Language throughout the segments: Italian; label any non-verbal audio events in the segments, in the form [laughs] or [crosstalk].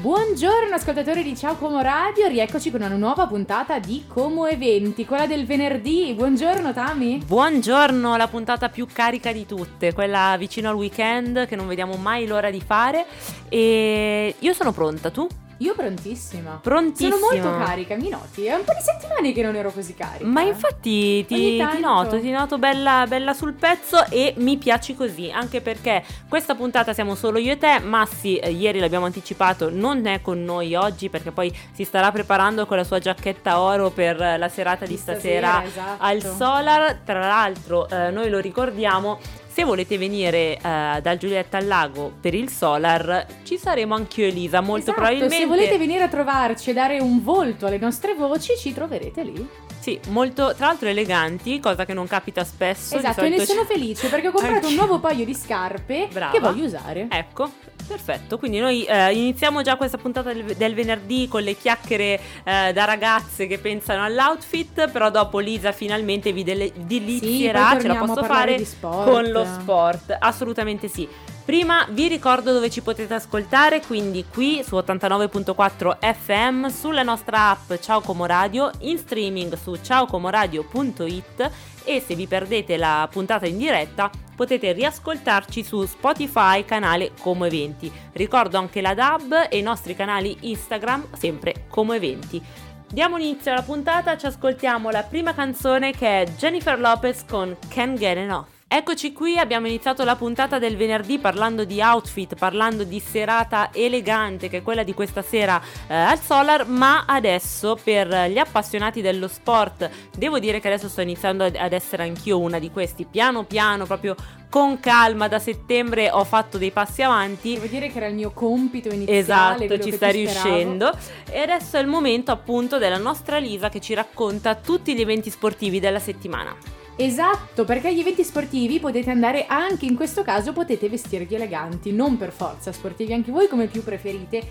Buongiorno ascoltatori di Ciao Como Radio, rieccoci con una nuova puntata di Como Eventi, quella del venerdì. Buongiorno Tami. Buongiorno, la puntata più carica di tutte, quella vicino al weekend che non vediamo mai l'ora di fare e io sono pronta, tu? Io prontissima. Prontissima. Sono molto carica, mi noti? È un po' di settimane che non ero così carica. Ma infatti ti, ti noto, ti noto bella, bella sul pezzo e mi piaci così, anche perché questa puntata siamo solo io e te, Massi eh, ieri l'abbiamo anticipato, non è con noi oggi perché poi si starà preparando con la sua giacchetta oro per la serata di Di stasera, stasera, esatto. al Solar, tra l'altro eh, noi lo ricordiamo. Se volete venire eh, dal Giulietta al Lago per il Solar, ci saremo anch'io e Elisa, molto Esatto, probabilmente. Se volete venire a trovarci e dare un volto alle nostre voci, ci troverete lì. Sì, molto, tra l'altro eleganti, cosa che non capita spesso. esatto, e ne sono ci- felice perché ho comprato Anche- un nuovo paio di scarpe Brava. che voglio usare. Ecco, perfetto. Quindi noi eh, iniziamo già questa puntata del, del venerdì con le chiacchiere eh, da ragazze che pensano all'outfit, però dopo Lisa finalmente vi dele- delizierà, poi ce la posso fare con lo sport. Assolutamente sì. Prima vi ricordo dove ci potete ascoltare, quindi qui su 89.4 FM, sulla nostra app Ciao Como Radio, in streaming su ciaocomoradio.it e se vi perdete la puntata in diretta potete riascoltarci su Spotify canale Como Eventi. Ricordo anche la DAB e i nostri canali Instagram sempre Como Eventi. Diamo inizio alla puntata, ci ascoltiamo la prima canzone che è Jennifer Lopez con Can't Get Enough. Eccoci qui, abbiamo iniziato la puntata del venerdì parlando di outfit, parlando di serata elegante che è quella di questa sera eh, al Solar, ma adesso per gli appassionati dello sport, devo dire che adesso sto iniziando ad- essere anch'io una di questi, piano piano, proprio con calma, da settembre ho fatto dei passi avanti. Devo dire che era il mio compito iniziale. Esatto, ci sta riuscendo. E adesso è il momento appunto della nostra Lisa che ci racconta tutti gli eventi sportivi della settimana. Esatto, perché agli eventi sportivi potete andare anche in questo caso potete vestirvi eleganti, non per forza sportivi anche voi come più preferite.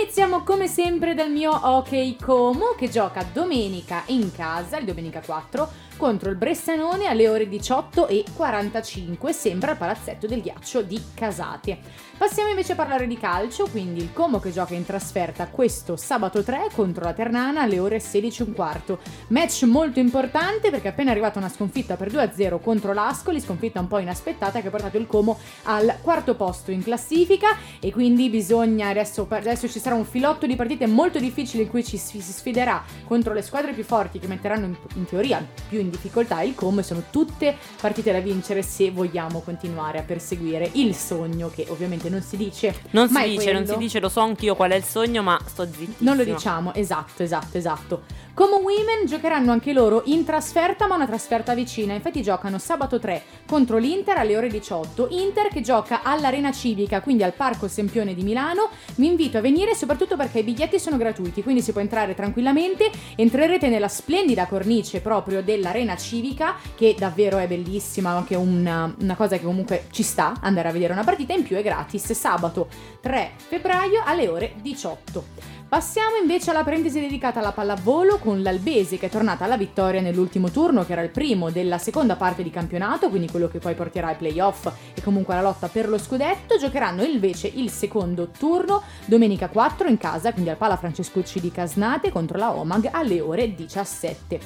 Iniziamo come sempre dal mio Hockey Como che gioca domenica in casa, il domenica 4, contro il Bressanone alle ore 18 e 45, sempre al palazzetto del ghiaccio di Casate. Passiamo invece a parlare di calcio, quindi il Como che gioca in trasferta questo sabato 3 contro la Ternana alle ore 16 e un quarto. Match molto importante perché è appena arrivata una sconfitta per 2-0 contro l'Ascoli, sconfitta un po' inaspettata che ha portato il Como al quarto posto in classifica e quindi bisogna adesso, adesso ci sarà un filotto di partite molto difficili in cui ci si sfiderà contro le squadre più forti che metteranno in, in teoria più in difficoltà il Como e sono tutte partite da vincere se vogliamo continuare a perseguire il sogno che ovviamente non si dice Non si dice, non si quello. dice, lo so anch'io qual è il sogno, ma sto zittissima. Non lo diciamo, esatto, esatto, esatto. Come Women giocheranno anche loro in trasferta, ma una trasferta vicina. Infatti giocano sabato 3 contro l'Inter alle ore 18. Inter che gioca all'Arena Civica, quindi al Parco Sempione di Milano. Vi invito a venire soprattutto perché i biglietti sono gratuiti, quindi si può entrare tranquillamente. Entrerete nella splendida cornice proprio dell'Arena Civica, che davvero è bellissima, anche una, una cosa che comunque ci sta andare a vedere una partita. In più è gratis sabato 3 febbraio alle ore 18. Passiamo invece alla parentesi dedicata alla pallavolo con l'Albesi che è tornata alla vittoria nell'ultimo turno che era il primo della seconda parte di campionato, quindi quello che poi porterà ai playoff e comunque alla lotta per lo scudetto. Giocheranno invece il secondo turno domenica 4 in casa, quindi al Pala Francescucci di Casnate contro la Omag alle ore 17.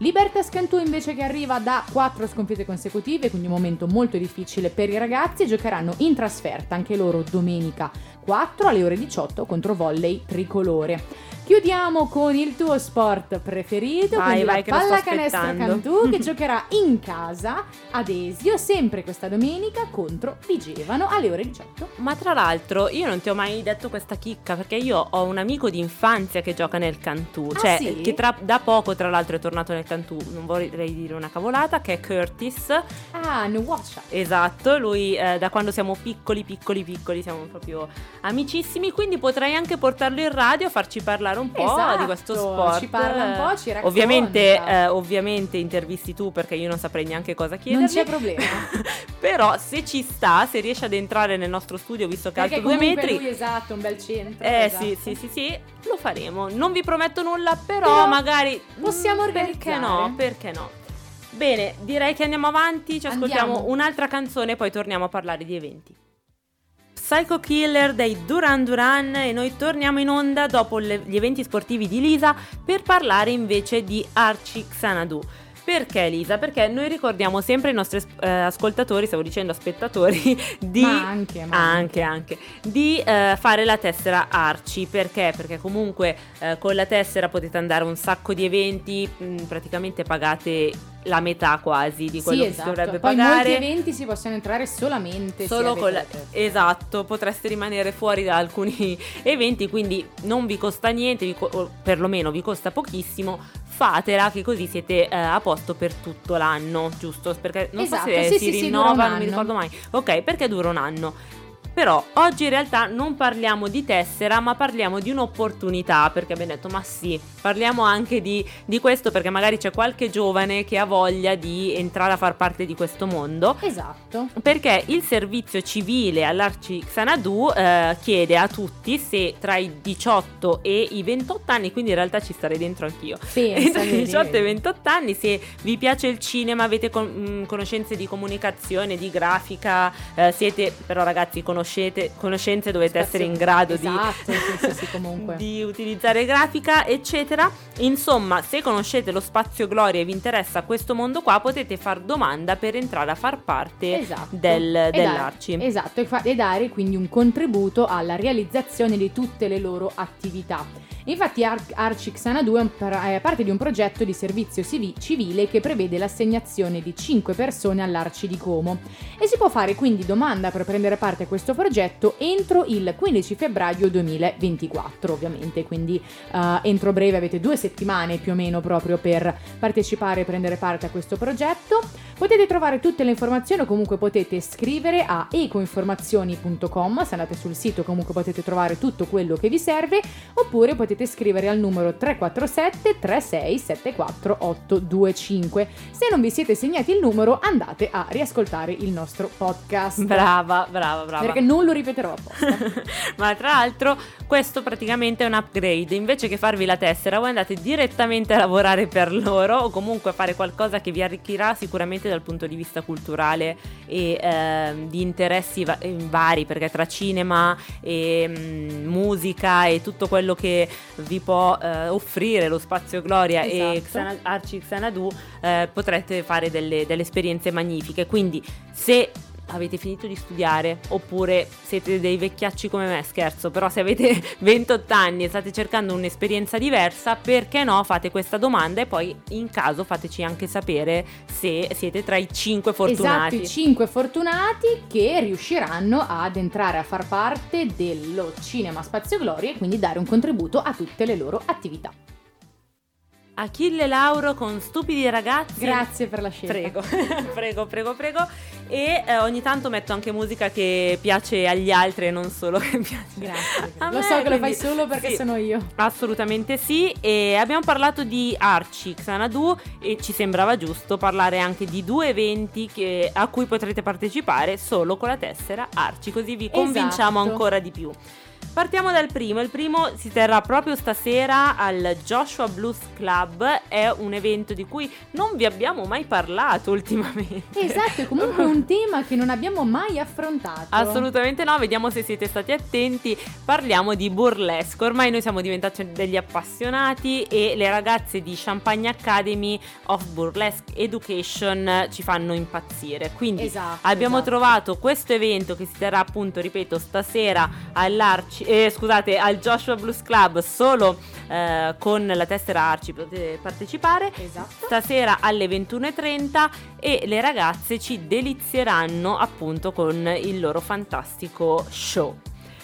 Libertas Cantù invece che arriva da 4 sconfitte consecutive, quindi un momento molto difficile per i ragazzi, giocheranno in trasferta anche loro domenica 4 alle ore 18 contro volley tricolore. Chiudiamo con il tuo sport preferito, Vai, quindi vai, la pallacanestro. Cantù che [laughs] giocherà in casa ad Esio sempre questa domenica contro Vigevano alle ore 18. Ma tra l'altro io non ti ho mai detto questa chicca perché io ho un amico di infanzia che gioca nel Cantù, Ah, cioè sì? che tra- da poco tra l'altro è tornato nel Cantù, non vorrei dire una cavolata, che è Curtis. Ah, Nuwasha. Esatto, lui eh, da quando siamo piccoli, piccoli, piccoli siamo proprio amicissimi, quindi potrei anche portarlo in radio, farci parlare parlare un po' Esatto, di questo sport. ci parla un po', ci racconta. Ovviamente, eh, ovviamente intervisti tu perché io non saprei neanche cosa chiedergli. Non c'è problema. [laughs] Però se ci sta, se riesce ad entrare nel nostro studio, visto che Perché alto due metri, lui esatto, un bel centro. eh esatto. sì, sì, sì, sì, lo faremo. Non vi prometto nulla, però, Però magari possiamo mm, Perché no? organizzare. Perché no? Bene, direi che andiamo avanti, ci ascoltiamo Andiamo. un'altra canzone e poi torniamo a parlare di eventi. Psycho Killer dei Duran Duran e noi torniamo in onda dopo le- gli eventi sportivi di Lisa per parlare invece di Archie Xanadu. Perché Lisa? Perché noi ricordiamo sempre ai nostri eh, ascoltatori, stavo dicendo spettatori, [laughs] di Ma anche, ma anche, anche, di eh, fare la tessera Arci. Perché? Perché comunque eh, con la tessera potete andare a un sacco di eventi, mh, praticamente pagate la metà quasi di quello Sì, che esatto. si dovrebbe Poi pagare. molti eventi si possono entrare solamente Solo con la... Esatto, potreste rimanere fuori da alcuni [laughs] eventi, quindi non vi costa niente, vi co- perlomeno vi costa pochissimo, fatela che così siete eh, a posto per tutto l'anno, giusto? Perché non Esatto, so se sì, si sì, sì, rinnova, un non mi ricordo mai. Ok, perché dura un anno. Però oggi in realtà non parliamo di tessera, ma parliamo di un'opportunità, perché abbiamo detto, ma sì, parliamo anche di, di questo, perché magari c'è qualche giovane che ha voglia di entrare a far parte di questo mondo. Esatto. Perché il servizio civile all'Arci Xanadu eh, chiede a tutti se tra i 18 e i 28 anni, quindi in realtà ci starei dentro anch'io, Pensa, [laughs] tra i vedi, 18 e i vedi. 28 anni, se vi piace il cinema, avete con- mh, conoscenze di comunicazione, di grafica, eh, siete però ragazzi conoscete, conoscenze dovete essere in grado di Esatto, sì, sì, sì, [laughs] di utilizzare grafica, eccetera. Insomma, se conoscete lo spazio Gloria e vi interessa questo mondo qua, potete far domanda per entrare a far parte Esatto. del, dell'Arci. dare- esatto, e, fa- e dare quindi un contributo alla realizzazione di tutte le loro attività. Infatti Ar- Arci un par- è parte di un progetto di servizio civi- civile che prevede l'assegnazione di 5 persone all'Arci di Como e si può fare quindi domanda per prendere parte a questo progetto entro il 15 febbraio 2024 ovviamente, quindi eh, entro breve avete due settimane più o meno proprio per partecipare e prendere parte a questo progetto. Potete trovare tutte le informazioni o comunque potete scrivere a ecoinformazioni.com, se andate sul sito comunque potete trovare tutto quello che vi serve, oppure potete scrivere al numero 347 3674 825. Se non vi siete segnati il numero andate a riascoltare il nostro podcast. Brava, brava, brava. Perché non lo ripeterò apposta. [laughs] Ma tra l'altro questo praticamente è un upgrade, invece che farvi la tessera voi andate direttamente a lavorare per loro o comunque a fare qualcosa che vi arricchirà sicuramente dal punto di vista culturale e ehm, di interessi va- eh, vari, perché tra cinema e mm, musica e tutto quello che vi può eh, offrire lo spazio Gloria e Esatto. Xana- Arci Xanadu eh, potrete fare delle, delle esperienze magnifiche. Quindi se avete finito di studiare oppure siete dei vecchiacci come me, scherzo, però se avete [laughs] 28 anni e state cercando un'esperienza diversa, perché no fate questa domanda e poi in caso fateci anche sapere se siete tra i 5 fortunati. Esatto, i 5 fortunati che riusciranno ad entrare a far parte dello Cinema Spazio Gloria e quindi dare un contributo a tutte le loro attività. Achille Lauro con stupidi ragazzi. Grazie per la scelta. Prego, [laughs] prego, prego, prego. E eh, ogni tanto metto anche musica che piace agli altri e non solo [laughs] che piace. Grazie. a Lo me, so che lo quindi- fai solo perché sì. sono io. Assolutamente sì, e abbiamo parlato di Arci Xanadu e ci sembrava giusto parlare anche di due eventi che- a cui potrete partecipare solo con la tessera Arci, così vi convinciamo Esatto. ancora di più. Partiamo dal primo, il primo si terrà proprio stasera al Joshua Blues Club, è un evento di cui non vi abbiamo mai parlato ultimamente. Esatto, è comunque un [laughs] tema che non abbiamo mai affrontato. Assolutamente no, vediamo se siete stati attenti. Parliamo di burlesque. Ormai noi siamo diventati degli appassionati e le ragazze di Champagne Academy of Burlesque Education ci fanno impazzire. Quindi Esatto, abbiamo esatto. trovato questo evento che si terrà appunto, ripeto, stasera all'Arci, eh, scusate, al Joshua Blues Club solo eh, con la tessera Arci potete partecipare. Esatto. Stasera alle 21.30 e le ragazze ci delizieranno appunto con il loro fantastico show.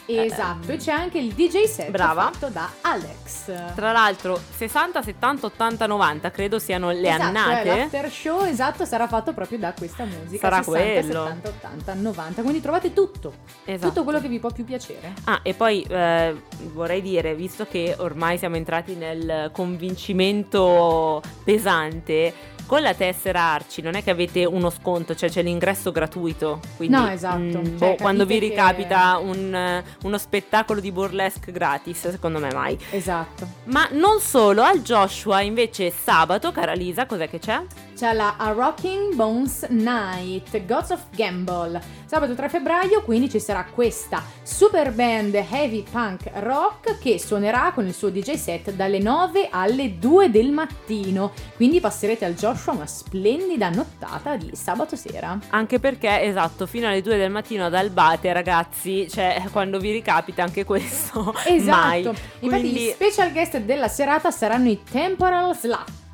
Esatto, e c'è anche il DJ set Brava. fatto da Alex. Tra l'altro 60, 70, 80, 90 credo siano le esatto, annate. eh, l'after show esatto sarà fatto proprio da questa musica. Sarà 60, quello. 70, 80, 90. Quindi trovate tutto. Esatto. Tutto quello che vi può più piacere. Ah, e poi eh, vorrei dire, visto che ormai siamo entrati nel convincimento pesante, con la tessera Arci non è che avete uno sconto, cioè c'è l'ingresso gratuito. Quindi, No, esatto. mm, Cioè, boh, quando vi capite che- ricapita un, eh, uno spettacolo di burlesque gratis, secondo me mai. Esatto. Ma non solo, al Joshua invece sabato, cara Lisa, cos'è che c'è? C'è la A Rocking Bones Night, Gods of Gamble. Sabato 3 febbraio quindi ci sarà questa super band heavy punk rock che suonerà con il suo DJ set dalle 9 alle 2 del mattino. Quindi passerete al Joshua una splendida nottata di sabato sera. Anche perché, esatto, fino alle 2 del mattino ad Albate, ragazzi, cioè quando vi ricapita anche questo, [laughs] mai. Esatto. Infatti Quindi- gli special guest della serata saranno i Temporal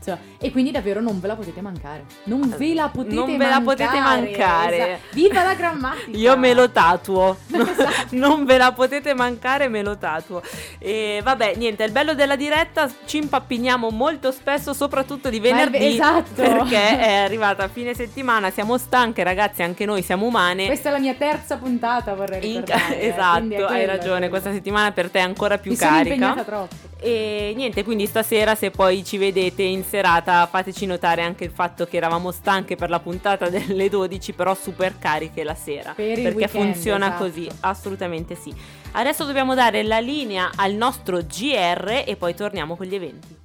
Slut. E quindi davvero non ve la potete mancare. Non ve la potete Non ve mancare. la potete mancare. Esatto. Viva la grammatica! Io me lo tatuo, [laughs] Esatto. [laughs] non ve la potete mancare, me lo tatuo. E vabbè, niente, il bello della diretta ci impappiniamo molto spesso, soprattutto di Ma è ve- venerdì, esatto. perché [laughs] è arrivata fine settimana, siamo stanche, ragazzi, anche noi siamo umane. Questa è la mia terza puntata, vorrei In- ricordare. eh, esatto, hai ragione, questa settimana per te è ancora più Mi sono carica. impegnata troppo. E niente, quindi stasera se poi ci vedete in serata fateci notare anche il fatto che eravamo stanche per la puntata [laughs] delle 12, però super cariche la sera. Per perché weekend, funziona esatto. così, assolutamente sì. Adesso dobbiamo dare la linea al nostro GR e poi torniamo con gli eventi.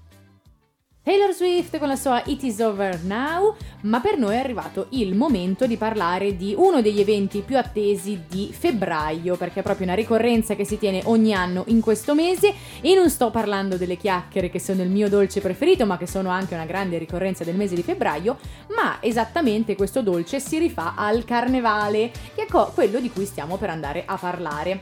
Taylor Swift con la sua It Is Over Now, ma per noi è arrivato il momento di parlare di uno degli eventi più attesi di febbraio, perché è proprio una ricorrenza che si tiene ogni anno in questo mese e non sto parlando delle chiacchiere che sono il mio dolce preferito, ma che sono anche una grande ricorrenza del mese di febbraio, ma esattamente questo dolce si rifà al carnevale, che è co- quello di cui stiamo per andare a parlare.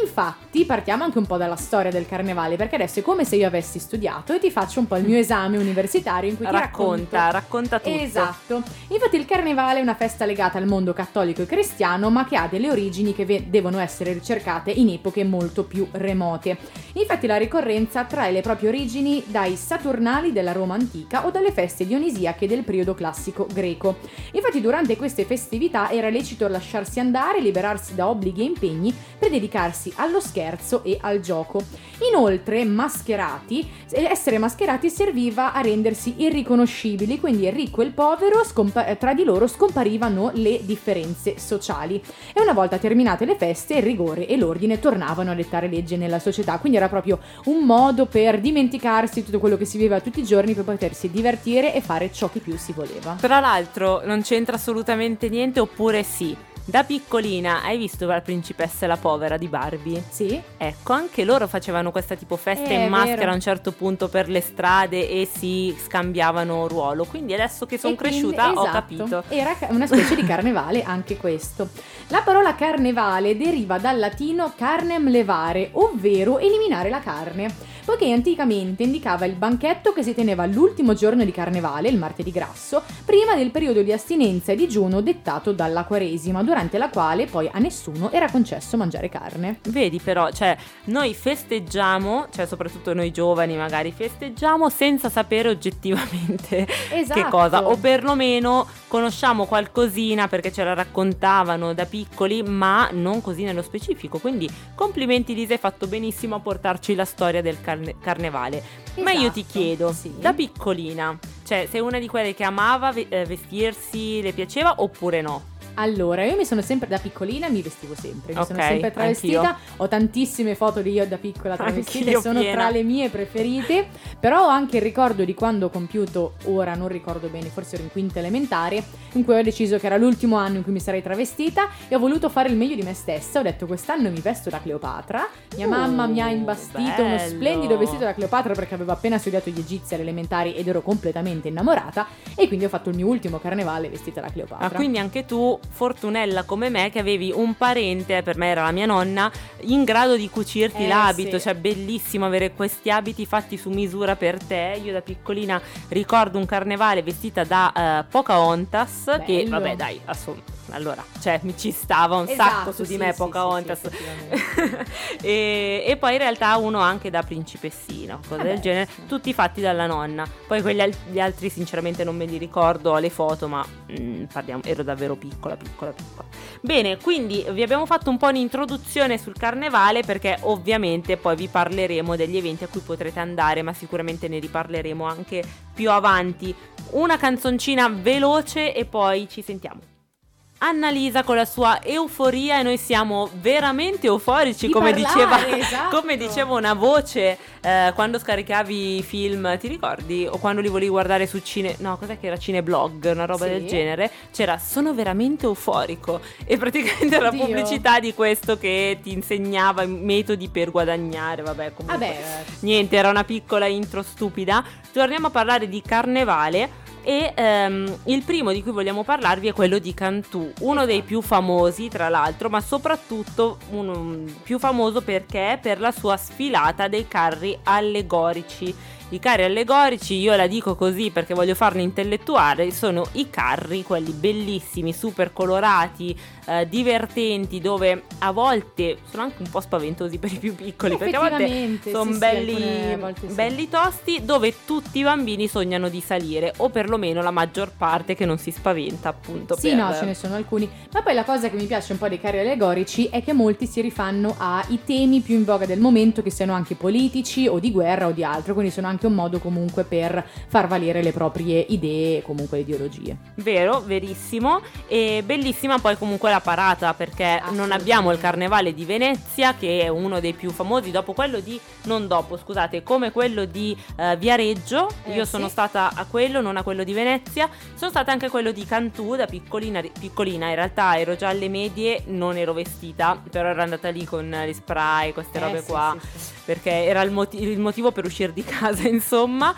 Infatti partiamo anche un po' dalla storia del carnevale, perché adesso è come se io avessi studiato e ti faccio un po' il mio esame universitario in cui ti Racconta, racconta tutto. Esatto. Infatti il carnevale è una festa legata al mondo cattolico e cristiano, ma che ha delle origini che ve- devono essere ricercate in epoche molto più remote. Infatti la ricorrenza trae le proprie origini dai Saturnali della Roma antica o dalle feste dionisiache del periodo classico greco. Infatti durante queste festività era lecito lasciarsi andare, liberarsi da obblighi e impegni per dedicarsi allo scherzo e al gioco. Inoltre, mascherati, essere mascherati serviva a rendersi irriconoscibili, quindi il ricco e il povero scompa- eh, tra di loro scomparivano le differenze sociali. E una volta terminate le feste, il rigore e l'ordine tornavano a dettare legge nella società, quindi era proprio un modo per dimenticarsi di tutto quello che si viveva tutti i giorni per potersi divertire e fare ciò che più si voleva. Tra l'altro non c'entra assolutamente niente oppure sì. Da piccolina hai visto la principessa e la povera di Barbie? Sì? Ecco, anche loro facevano questa tipo festa Eh, in maschera vero. a un certo punto per le strade e si scambiavano ruolo. Quindi adesso che sono cresciuta ho esatto, capito. Era una specie di carnevale [laughs] anche questo. La parola carnevale deriva dal latino carnem levare, ovvero eliminare la carne, poiché anticamente indicava il banchetto che si teneva l'ultimo giorno di carnevale, il martedì grasso, prima del periodo di astinenza e digiuno dettato dalla Quaresima, durante la quale poi a nessuno era concesso mangiare carne. Vedi però, cioè, noi festeggiamo, cioè soprattutto noi giovani magari festeggiamo senza sapere oggettivamente [laughs] Esatto. che cosa, o perlomeno conosciamo qualcosina perché ce la raccontavano da piccoli, ma non così nello specifico. Quindi complimenti Lisa, hai fatto benissimo a portarci la storia del carne- carnevale. Ma io ti Esatto, chiedo, sì. da piccolina, cioè sei una di quelle che amava eh, vestirsi, le piaceva oppure no? Allora, io mi sono sempre da piccolina mi vestivo sempre, mi sono Ok, sempre travestita, anch'io. ho tantissime foto di io da piccola travestita e sono piena. tra le mie preferite, però ho anche il ricordo di quando ho compiuto, ora non ricordo bene, forse ero in quinta elementare, in cui ho deciso che era l'ultimo anno in cui mi sarei travestita e ho voluto fare il meglio di me stessa, ho detto quest'anno mi vesto da Cleopatra, mia Uh, mamma mi ha imbastito uno bello. splendido vestito da Cleopatra perché avevo appena studiato gli egizi alle elementari ed ero completamente innamorata e quindi ho fatto il mio ultimo carnevale vestita da Cleopatra. Ah, quindi anche tu, fortunella come me, che avevi un parente, per me era la mia nonna, in grado di cucirti Eh, l'abito. sì. Cioè, bellissimo avere questi abiti fatti su misura per te. Io da piccolina ricordo un carnevale vestita da eh, Pocahontas, che Bello. vabbè, dai, assom- allora, cioè mi ci stava un Esatto, sacco su sì, di me sì, Pocahontas. sì, sì, [laughs] e, e poi in realtà uno anche da principessina, cose Vabbè, del genere, tutti fatti dalla nonna. Poi quelli gli altri sinceramente non me li ricordo, ho le foto, ma mm, parliamo, ero davvero piccola, piccola, piccola. Bene, quindi vi abbiamo fatto un po' un'introduzione sul carnevale perché ovviamente poi vi parleremo degli eventi a cui potrete andare, ma sicuramente ne riparleremo anche più avanti. Una canzoncina veloce e poi ci sentiamo. Annalisa con la sua euforia e noi siamo veramente euforici Di come parlare, diceva, [laughs] esatto. come diceva una voce eh, quando scaricavi i film, ti ricordi? O quando li volevi guardare su Cine... No, cos'è che era? Cineblog, una roba Sì. del genere. C'era sono veramente euforico [laughs] e praticamente era la pubblicità di questo che ti insegnava i metodi per guadagnare, vabbè comunque. Vabbè, Niente, era una piccola intro stupida. Torniamo a parlare di carnevale. E ehm, il primo di cui vogliamo parlarvi è quello di Cantù, uno dei più famosi tra l'altro, ma soprattutto uno più famoso perché per la sua sfilata dei carri allegorici. I carri allegorici, io la dico così perché voglio farne intellettuale, sono i carri, quelli bellissimi, super colorati, eh, divertenti, dove a volte sono anche un po' spaventosi per i più piccoli, perché a volte sono sì, sì, belli, alcune volte sì. belli tosti dove tutti i bambini sognano di salire o perlomeno la maggior parte che non si spaventa appunto Sì, per- no, ce ne sono alcuni. Ma poi la cosa che mi piace un po' dei carri allegorici è che molti si rifanno ai temi più in voga del momento, che siano anche politici o di guerra o di altro, quindi sono anche un modo comunque per far valere le proprie idee e comunque ideologie. Vero, verissimo. E bellissima poi comunque la parata perché non abbiamo il carnevale di Venezia che è uno dei più famosi, dopo quello di, non dopo scusate, come quello di eh, Viareggio. Eh, Io sì. sono stata a quello, non a quello di Venezia. Sono stata anche a quello di Cantù da piccolina, piccolina. In realtà ero già alle medie, non ero vestita, però ero andata lì con gli spray, queste Eh, robe sì, qua. sì. perché era il, moti- il motivo per uscire di casa, [laughs] insomma.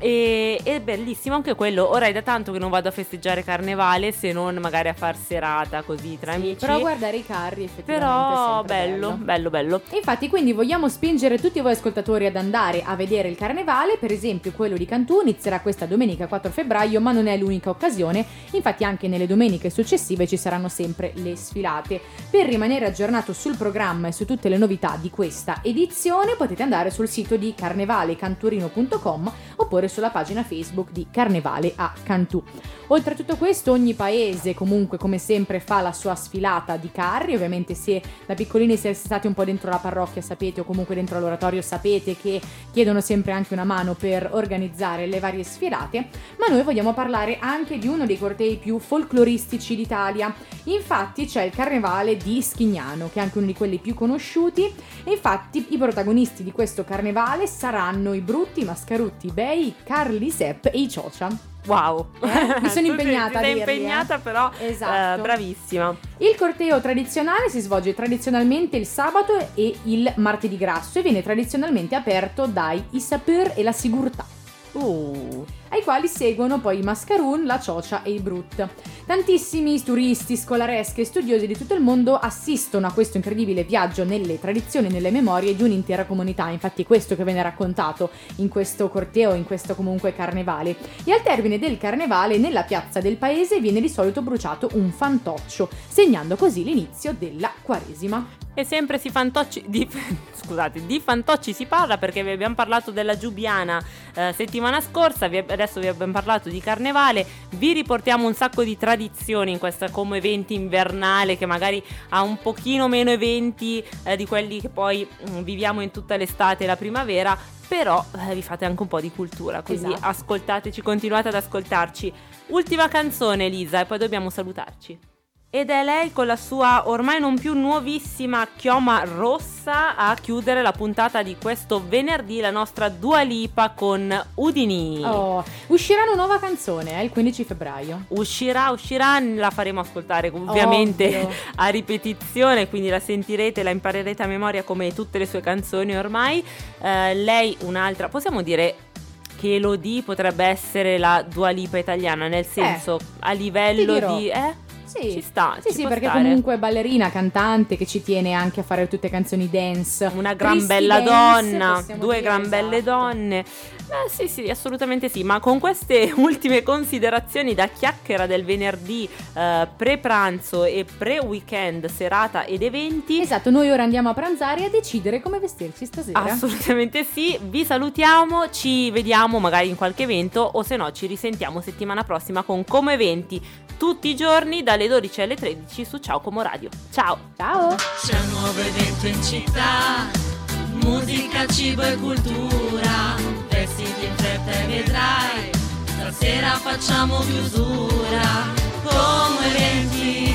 E è bellissimo anche quello. Ora è da tanto che non vado a festeggiare carnevale, se non magari a far serata così tra Sì, amici. Però guardare i carri effettivamente Però bello, bello, bello. E Infatti, quindi vogliamo spingere tutti voi ascoltatori ad andare a vedere il carnevale, per esempio quello di Cantù inizierà questa domenica 4 febbraio, ma non è l'unica occasione, infatti anche nelle domeniche successive ci saranno sempre le sfilate. Per rimanere aggiornato sul programma e su tutte le novità di questa edizione potete andare sul sito di carnevalecanturino.com oppure sulla pagina Facebook di Carnevale a Cantù. Oltre a tutto questo, ogni paese comunque come sempre fa la sua sfilata di carri, ovviamente se da piccolini siete stati un po' dentro la parrocchia sapete o comunque dentro l'oratorio sapete che chiedono sempre anche una mano per organizzare le varie sfilate, ma noi vogliamo parlare anche di uno dei cortei più folcloristici d'Italia. Infatti c'è il carnevale di Schignano, che è anche uno di quelli più conosciuti, e infatti i protagonisti di questo carnevale saranno i Brutti, Mascarutti, Bei, Carli Sepp e i Ciocia. Wow. Eh, [laughs] mi sono impegnata sei dirli, impegnata, però. Esatto. eh, bravissima. Il corteo tradizionale si svolge tradizionalmente il sabato e il martedì grasso e viene tradizionalmente aperto dai Isapur e la Sigurtà, Uh. Ai quali seguono poi i Mascaroon, la Ciocia e i Brut. Tantissimi turisti, scolaresche e studiosi di tutto il mondo assistono a questo incredibile viaggio nelle tradizioni e nelle memorie di un'intera comunità, infatti è questo che viene raccontato in questo corteo, in questo comunque carnevale. E al termine del carnevale nella piazza del paese viene di solito bruciato un fantoccio, segnando così l'inizio della Quaresima. E sempre si fantocci di, [laughs] scusate, di fantocci si parla perché vi abbiamo parlato della Giubiana eh, settimana scorsa, vi- adesso vi abbiamo parlato di carnevale, vi riportiamo un sacco di tradizioni in questa come eventi invernale che magari ha un pochino meno eventi eh, di quelli che poi mm, viviamo in tutta l'estate e la primavera, però eh, vi fate anche un po' di cultura, quindi Esatto. ascoltateci, continuate ad ascoltarci. Ultima canzone Elisa e poi dobbiamo salutarci. Ed è lei con la sua ormai non più nuovissima chioma rossa a chiudere la puntata di questo venerdì, la nostra Dua Lipa con Udini. Oh, uscirà una nuova canzone eh, il 15 febbraio. Uscirà, uscirà, la faremo ascoltare ovviamente Ovvio. [laughs] a ripetizione, quindi la sentirete, la imparerete a memoria come tutte le sue canzoni ormai. Eh, lei un'altra, possiamo dire che Elodie potrebbe essere la Dua Lipa italiana, nel senso a livello di... Eh? Sì, Ci sta, Sì, ci sì, perché stare. comunque ballerina, cantante, che ci tiene anche a fare tutte canzoni dance. Una gran Tristi bella dance, donna, due dire, gran belle esatto. donne. Eh, sì, sì, assolutamente sì, ma con queste [laughs] ultime considerazioni da chiacchiera del venerdì eh, pre-pranzo e pre-weekend, serata ed eventi, Esatto, noi ora andiamo a pranzare e a decidere come vestirci stasera. Assolutamente sì, vi salutiamo, ci vediamo magari in qualche evento o se no ci risentiamo settimana prossima con Come Eventi tutti i giorni dalle 12 alle 13 su Ciao Como Radio. Ciao! Ciao! C'è un nuovo evento in città, musica, cibo e cultura, vestiti in fretta e vedrai, stasera facciamo chiusura, come eventi,